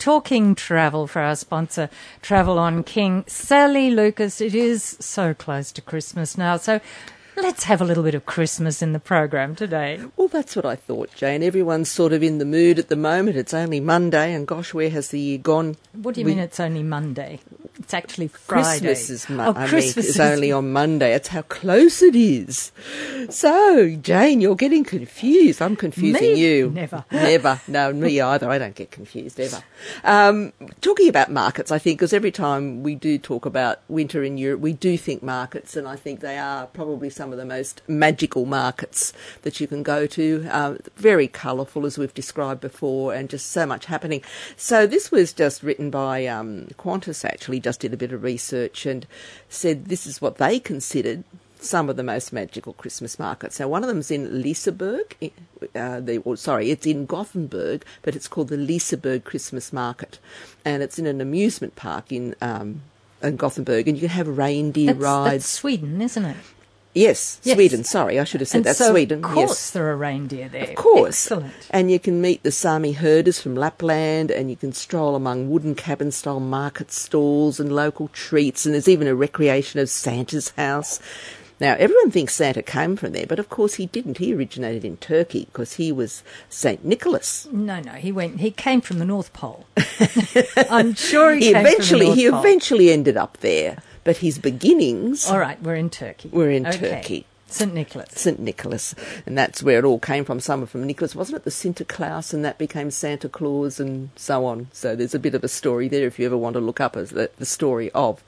talking travel for our sponsor, Travel on King. Sally Lucas, it is so close to Christmas now, so Let's have a little bit of Christmas in the program today. Well, that's what I thought, Jane. Everyone's sort of in the mood at the moment. It's only Monday, and gosh, where has the year gone? What do you we... mean it's only Monday? It's actually Friday. Christmas is, mo- oh, Christmas mean, is only on Monday. It's how close it is. So, Jane, you're getting confused. I'm confusing me? you. Never. Never. No, me either. I don't get confused ever. Um, talking about markets, I think, because every time we do talk about winter in Europe, we do think markets, and I think they are probably some of the most magical markets that you can go to. Uh, very colourful, as we've described before, and just so much happening. So, this was just written by um, Qantas, actually just did a bit of research and said this is what they considered some of the most magical Christmas markets. Now, one of them is in Liseberg. Uh, the, or, sorry, it's in Gothenburg, but it's called the Liseberg Christmas Market, and it's in an amusement park in um, in Gothenburg, and you can have reindeer that's, rides. That's Sweden, isn't it? Yes, yes, Sweden. Sorry, I should have said and that's so Sweden. Of course, yes. there are reindeer there. Of course, excellent. And you can meet the Sami herders from Lapland, and you can stroll among wooden cabin-style market stalls and local treats. And there's even a recreation of Santa's house. Now, everyone thinks Santa came from there, but of course he didn't. He originated in Turkey because he was Saint Nicholas. No, no, he went. He came from the North Pole. I'm sure he, he eventually he Pole. eventually ended up there but his beginnings. All right, we're in Turkey. We're in okay. Turkey. St. Nicholas. St. Nicholas. And that's where it all came from. Some from Nicholas. Wasn't it the Sinterklaas and that became Santa Claus and so on? So there's a bit of a story there if you ever want to look up the, the story of,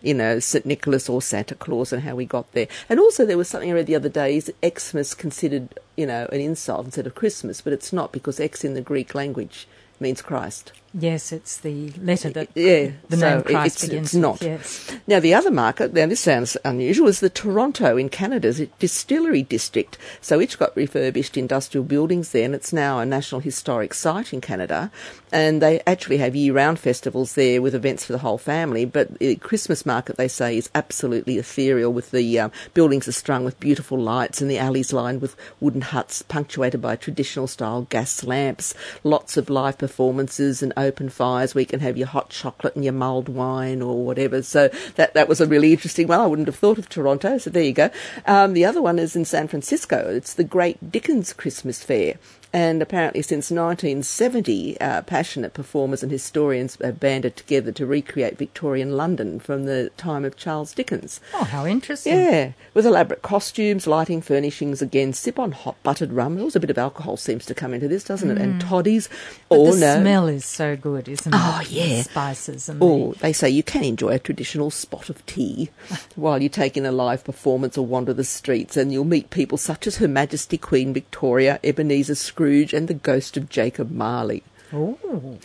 you know, St. Nicholas or Santa Claus and how we got there. And also there was something I read the other day, is Xmas considered, you know, an insult instead of Christmas, but it's not because X in the Greek language means Christ. Yes, it's the letter that yeah, the so name Christ it's, begins it's not. with. Yes. Now, the other market, now this sounds unusual, is the Toronto in Canada's distillery district. So it's got refurbished industrial buildings there, and it's now a National Historic Site in Canada. And they actually have year-round festivals there with events for the whole family. But the Christmas market, they say, is absolutely ethereal with the um, buildings are strung with beautiful lights and the alleys lined with wooden huts punctuated by traditional-style gas lamps, lots of live performances and open fires you can have your hot chocolate and your mulled wine or whatever. So that, that was a really interesting one. I wouldn't have thought of Toronto, so there you go. Um, the other one is in San Francisco. It's the Great Dickens Christmas Fair. And apparently, since 1970, uh, passionate performers and historians have banded together to recreate Victorian London from the time of Charles Dickens. Oh, how interesting. Yeah, with elaborate costumes, lighting, furnishings, again, sip on hot buttered rum. There's a bit of alcohol seems to come into this, doesn't it? And mm. toddies. But or the no. smell is so good, isn't it? oh, yeah. The spices and Or the... they say you can enjoy a traditional spot of tea while you take in a live performance or wander the streets, and you'll meet people such as Her Majesty Queen Victoria, Ebenezer Scrooge, Scrooge and the ghost of Jacob Marley. Ooh.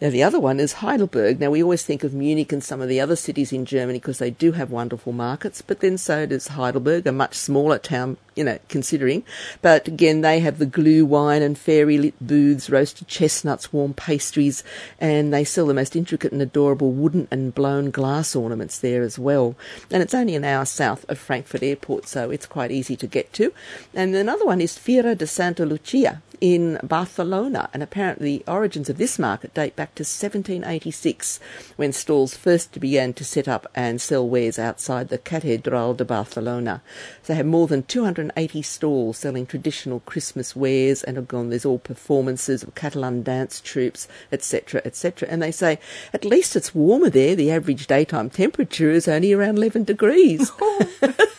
Now, the other one is Heidelberg. Now, we always think of Munich and some of the other cities in Germany because they do have wonderful markets, but then so does Heidelberg, a much smaller town you know, considering. But again, they have the Glühwein and fairy lit booths, roasted chestnuts, warm pastries, and they sell the most intricate and adorable wooden and blown glass ornaments there as well. And it's only an hour south of Frankfurt Airport, so it's quite easy to get to. And another one is Feira de Santa Lucia in Barcelona, and apparently the origins of this market date back to 1786, when stalls first began to set up and sell wares outside the Catedral de Barcelona. So they have more than 280 stalls selling traditional Christmas wares, and again, there's all performances of Catalan dance troupes, etc., etc. And they say at least it's warmer there. The average daytime temperature is only around 11 degrees. Oh.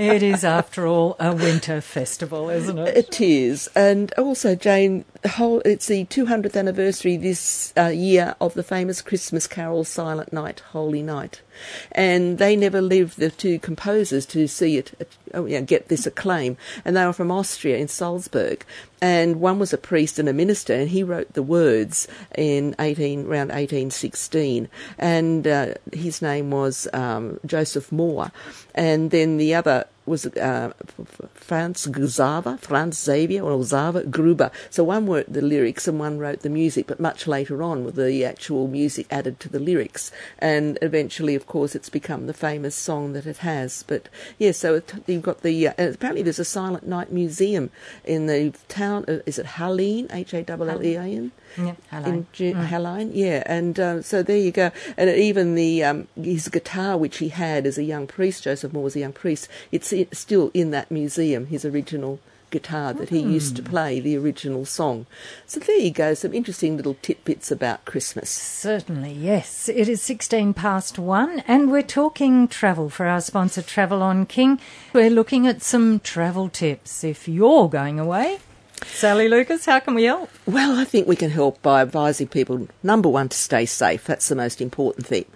It is, after all, a winter festival, isn't it? It is. And also, Jane, whole, it's the 200th anniversary this uh, year of the famous Christmas carol Silent Night, Holy Night. And they never lived, the two composers, to see it oh, you know, get this acclaim. And they were from Austria, in Salzburg. And one was a priest and a minister, and he wrote the words in 18, around 1816. And uh, his name was um, Joseph Mohr. And then the other was uh, Franz Xaver, Franz Xavier, or Xaver Gruber. So one wrote the lyrics and one wrote the music, but much later on with the actual music added to the lyrics. And eventually, of course, it's become the famous song that it has. But yeah, so it, you've got the, uh, apparently there's a Silent Night Museum in the town, uh, is it Hallein, H A L L E A N? Yeah, in Ju- mm. yeah, and um, so there you go. And even the um, his guitar, which he had as a young priest, Joseph Mohr was a young priest, it's, still in that museum. His original guitar that he mm. used to play, the original song. So there you go, some interesting little tidbits about Christmas. Certainly, yes. It is 16 past one, and we're talking travel for our sponsor, Travel on King. We're looking at some travel tips if you're going away. Sally Lucas, how can we help? Well, I think we can help by advising people number one, to stay safe. That's the most important thing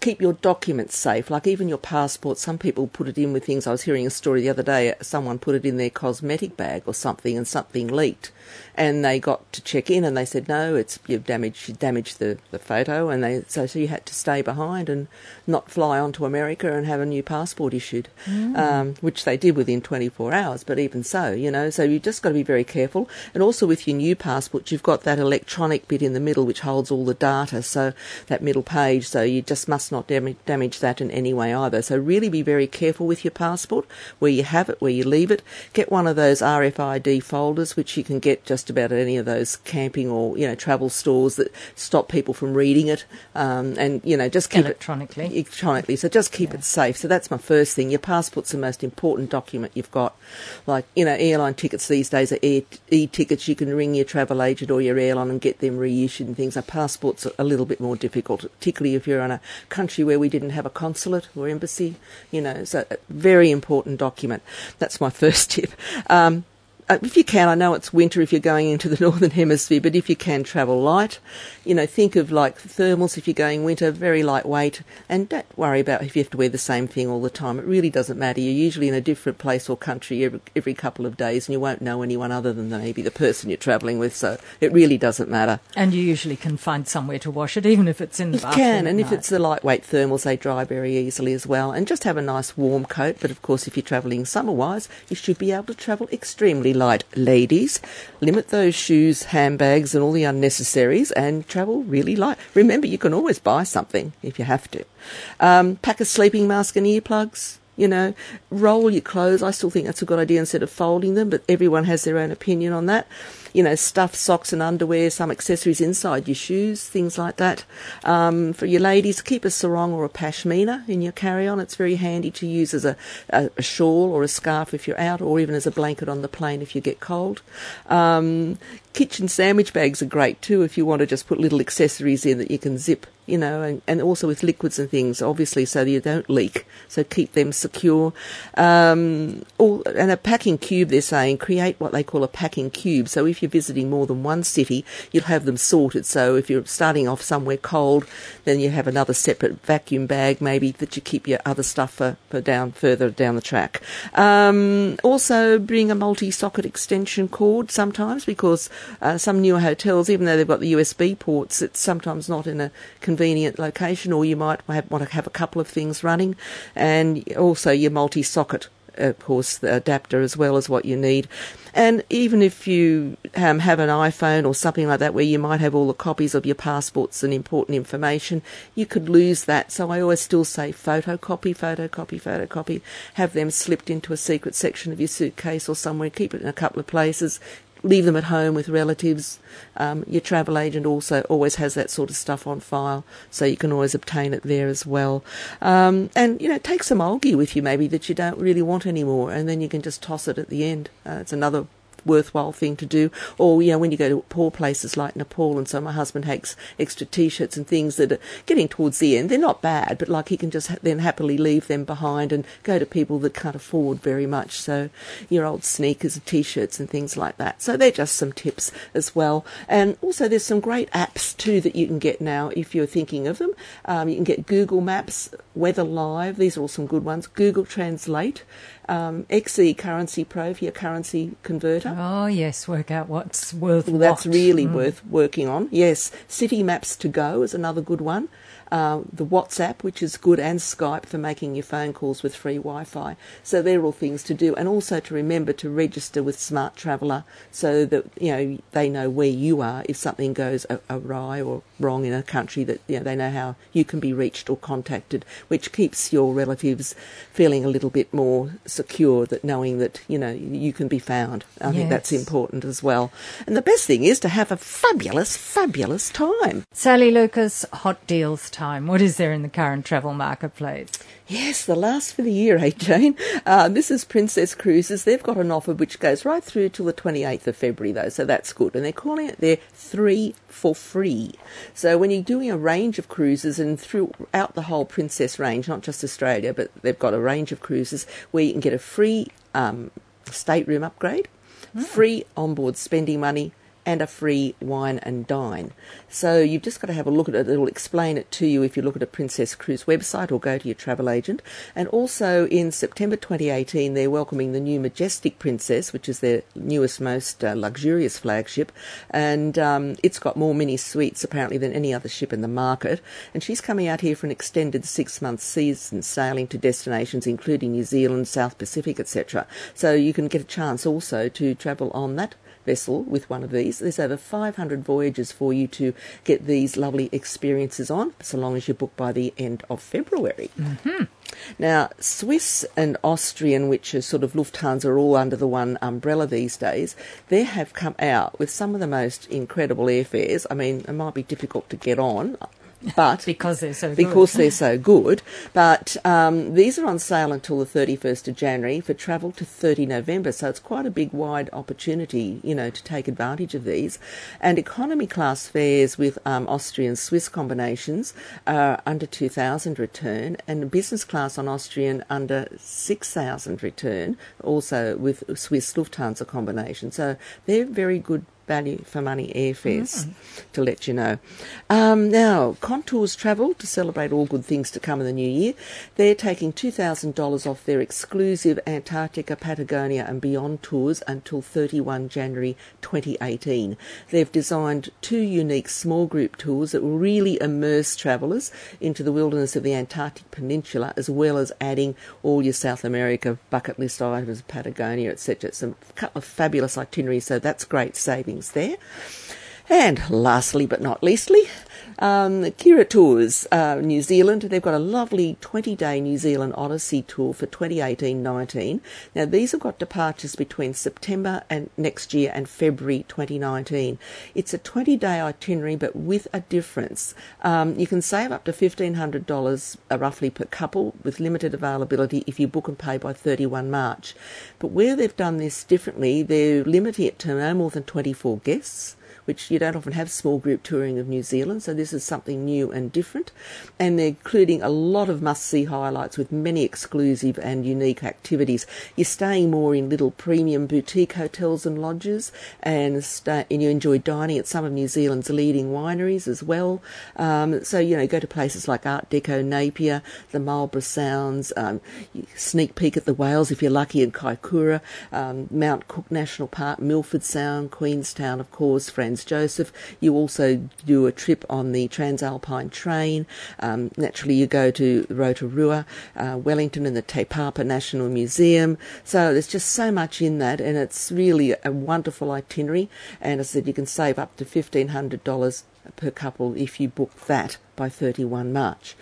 keep your documents safe, like even your passport. Some people put it in with things. I was hearing a story the other day. Someone put it in their cosmetic bag or something, and something leaked and they got to check in and they said no it's you've damaged you damaged the, the photo and they so, so you had to stay behind and not fly on to America and have a new passport issued mm. um, which they did within 24 hours but even so you know so you've just got to be very careful and also with your new passport you've got that electronic bit in the middle which holds all the data so that middle page so you just must not dam- damage that in any way either so really be very careful with your passport where you have it where you leave it get one of those RFID folders which you can get just about at any of those camping or you know travel stores that stop people from reading it, um, and you know just keep electronically. it electronically. So just keep yeah. it safe. So that's my first thing. Your passport's the most important document you've got. Like you know, airline tickets these days are e-tickets. You can ring your travel agent or your airline and get them reissued and things. A passport's a little bit more difficult, particularly if you're in a country where we didn't have a consulate or embassy. You know, so a very important document. That's my first tip. Um, uh, if you can, I know it's winter if you're going into the northern hemisphere, but if you can travel light, you know, think of like thermals if you're going winter, very lightweight, and don't worry about if you have to wear the same thing all the time. It really doesn't matter. You're usually in a different place or country every, every couple of days, and you won't know anyone other than maybe the person you're travelling with, so it really doesn't matter. And you usually can find somewhere to wash it, even if it's in the you bathroom. can, and if it's the lightweight thermals, they dry very easily as well. And just have a nice warm coat, but of course, if you're travelling summer-wise, you should be able to travel extremely light ladies, limit those shoes, handbags, and all the unnecessaries and travel really light. Remember, you can always buy something if you have to. Um, pack a sleeping mask and earplugs. You know, roll your clothes. I still think that's a good idea instead of folding them, but everyone has their own opinion on that you know, stuff, socks and underwear, some accessories inside your shoes, things like that. Um, for your ladies, keep a sarong or a pashmina in your carry-on. It's very handy to use as a, a, a, shawl or a scarf if you're out, or even as a blanket on the plane if you get cold. Um, kitchen sandwich bags are great too if you want to just put little accessories in that you can zip you know, and, and also with liquids and things, obviously, so that you don't leak. So keep them secure. Um, or, and a packing cube, they're saying, create what they call a packing cube. So if you're visiting more than one city, you'll have them sorted. So if you're starting off somewhere cold, then you have another separate vacuum bag, maybe that you keep your other stuff for, for down further down the track. Um, also, bring a multi-socket extension cord sometimes because uh, some newer hotels, even though they've got the USB ports, it's sometimes not in a convenient location, or you might have, want to have a couple of things running, and also your multi socket. Of course, the adapter as well as what you need. And even if you um, have an iPhone or something like that where you might have all the copies of your passports and important information, you could lose that. So I always still say photocopy, photocopy, photocopy. Have them slipped into a secret section of your suitcase or somewhere. Keep it in a couple of places leave them at home with relatives. Um, your travel agent also always has that sort of stuff on file, so you can always obtain it there as well. Um, and you know, take some algae with you maybe that you don't really want anymore, and then you can just toss it at the end. Uh, it's another worthwhile thing to do. Or, you know, when you go to poor places like Nepal, and so my husband has extra t-shirts and things that are getting towards the end. They're not bad, but like he can just ha- then happily leave them behind and go to people that can't afford very much. So your old sneakers and t-shirts and things like that. So they're just some tips as well. And also there's some great apps too that you can get now if you're thinking of them. Um, you can get Google Maps, Weather Live. These are all some good ones. Google Translate um, XE Currency Pro for your currency converter. Oh, yes, work out what's worth Well, that's what. really Mm. worth working on. Yes, City Maps to Go is another good one. Uh, the WhatsApp, which is good, and Skype for making your phone calls with free Wi-Fi. So they're all things to do, and also to remember to register with Smartraveller so that you know they know where you are if something goes awry or wrong in a country. That you know they know how you can be reached or contacted, which keeps your relatives feeling a little bit more secure. That knowing that you know you can be found. I think that's important as well. And the best thing is to have a fabulous, fabulous time. Sally Lucas, hot deals time. What is there in the current travel marketplace? Yes, the last for the year, eh, Jane? Uh, this is Princess Cruises. They've got an offer which goes right through till the 28th of February, though, so that's good. And they're calling it their three for free. So when you're doing a range of cruises and throughout the whole Princess range, not just Australia, but they've got a range of cruises where you can get a free um, stateroom upgrade, free onboard spending money, and a free wine and dine. So you've just got to have a look at it. It'll explain it to you if you look at a Princess Cruise website or go to your travel agent. And also in September 2018, they're welcoming the new Majestic Princess, which is their newest, most uh, luxurious flagship. And um, it's got more mini suites apparently than any other ship in the market. And she's coming out here for an extended six month season sailing to destinations including New Zealand, South Pacific, etc. So you can get a chance also to travel on that vessel with one of these. There's over 500 voyages for you to get these lovely experiences on, so long as you book by the end of February. Mm-hmm. Now, Swiss and Austrian, which are sort of Lufthansa, are all under the one umbrella these days. They have come out with some of the most incredible airfares. I mean, it might be difficult to get on, but Because they're so good. because they're so good. But um, these are on sale until the 31st of January for travel to 30 November. So it's quite a big, wide opportunity, you know, to take advantage of these. And economy class fares with um, Austrian Swiss combinations are under 2,000 return, and business class on Austrian under 6,000 return, also with Swiss Lufthansa combination. So they're very good value for money airfares to let you know. Um, now, Contours Travel, to celebrate all good things to come in the new year, they're taking $2,000 off their exclusive Antarctica, Patagonia and beyond tours until 31 January 2018. They've designed two unique small group tours that will really immerse travellers into the wilderness of the Antarctic Peninsula, as well as adding all your South America bucket list items, Patagonia, etc. It's a couple of fabulous itineraries, so that's great savings there. And lastly but not leastly, um, Kirra Tours, uh, New Zealand. They've got a lovely 20 day New Zealand Odyssey tour for 2018 19. Now, these have got departures between September and next year and February 2019. It's a 20 day itinerary, but with a difference. Um, you can save up to $1,500 uh, roughly per couple with limited availability if you book and pay by 31 March. But where they've done this differently, they're limiting it to no more than 24 guests which you don't often have small group touring of New Zealand, so this is something new and different. And they're including a lot of must see highlights with many exclusive and unique activities. You're staying more in little premium boutique hotels and lodges, and, sta and you enjoy dining at some of New Zealand's leading wineries as well. Um, so, you know, go to places like Art Deco Napier, the Marlborough Sounds, um, sneak peek at the whales if you're lucky in Kaikoura, um, Mount Cook National Park, Milford Sound, Queenstown, of course, Franz Josef. You also do a trip on the Transalpine train. Um, naturally, you go to Rotorua, uh, Wellington, and the Te Papa National Museum. So there's just so much in that, and it's really a wonderful itinerary. And as I said, you can save up to $1,500 per couple if you book that by 31 March.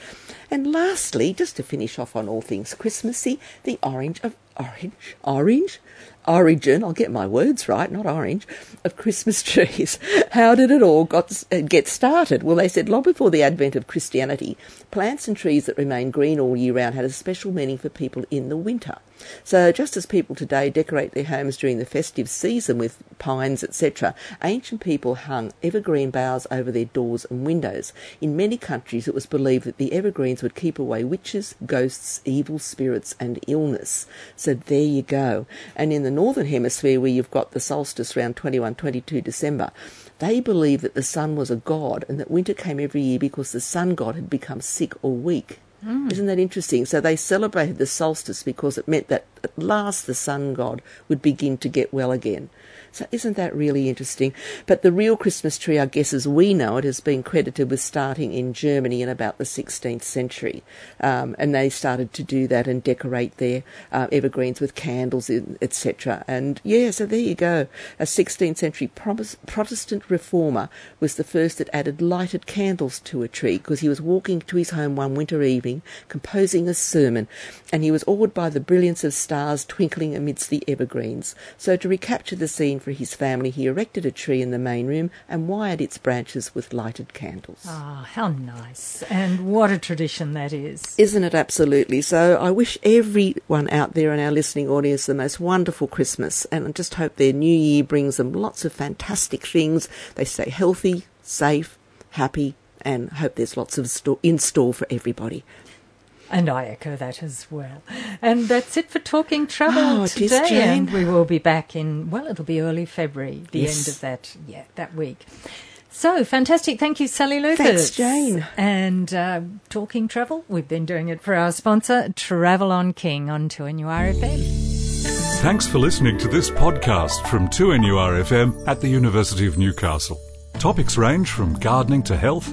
And lastly, just to finish off on all things Christmassy, the orange of orange, orange, origin, I'll get my words right, not orange, of Christmas trees. How did it all got, uh, get started? Well, they said long before the advent of Christianity, plants and trees that remain green all year round had a special meaning for people in the winter. So, just as people today decorate their homes during the festive season with pines, etc., ancient people hung evergreen boughs over their doors and windows. In many countries, it was believed that the evergreens would keep away witches, ghosts, evil spirits, and illness. So, there you go. And in the northern hemisphere, where you've got the solstice around 21 22 December, they believed that the sun was a god and that winter came every year because the sun god had become sick or weak. Hmm. Isn't that interesting? So they celebrated the solstice because it meant that at last the sun god would begin to get well again. So isn't that really interesting? But the real Christmas tree, I guess, as we know it, has been credited with starting in Germany in about the 16th century. Um, and they started to do that and decorate their uh, evergreens with candles, etc. And yeah, so there you go. A 16th century Protestant reformer was the first that added lighted candles to a tree because he was walking to his home one winter evening, composing a sermon, and he was awed by the brilliance of stars twinkling amidst the evergreens. So to recapture the scene for his family, he erected a tree in the main room and wired its branches with lighted candles. Ah, oh, how nice. And what a tradition that is. Isn't it absolutely? So I wish everyone out there in our listening audience the most wonderful Christmas and I just hope their new year brings them lots of fantastic things. They stay healthy, safe, happy, and hope there's lots of in store for everybody. And I echo that as well. And that's it for Talking Travel oh, today. And we will be back in, well, it'll be early February, the yes. end of that, yeah, that week. So fantastic. Thank you, Sally Lucas. Thanks, Jane. And uh, Talking Travel, we've been doing it for our sponsor, Travel on King on 2NURFM. Thanks for listening to this podcast from 2NURFM at the University of Newcastle. Topics range from gardening to health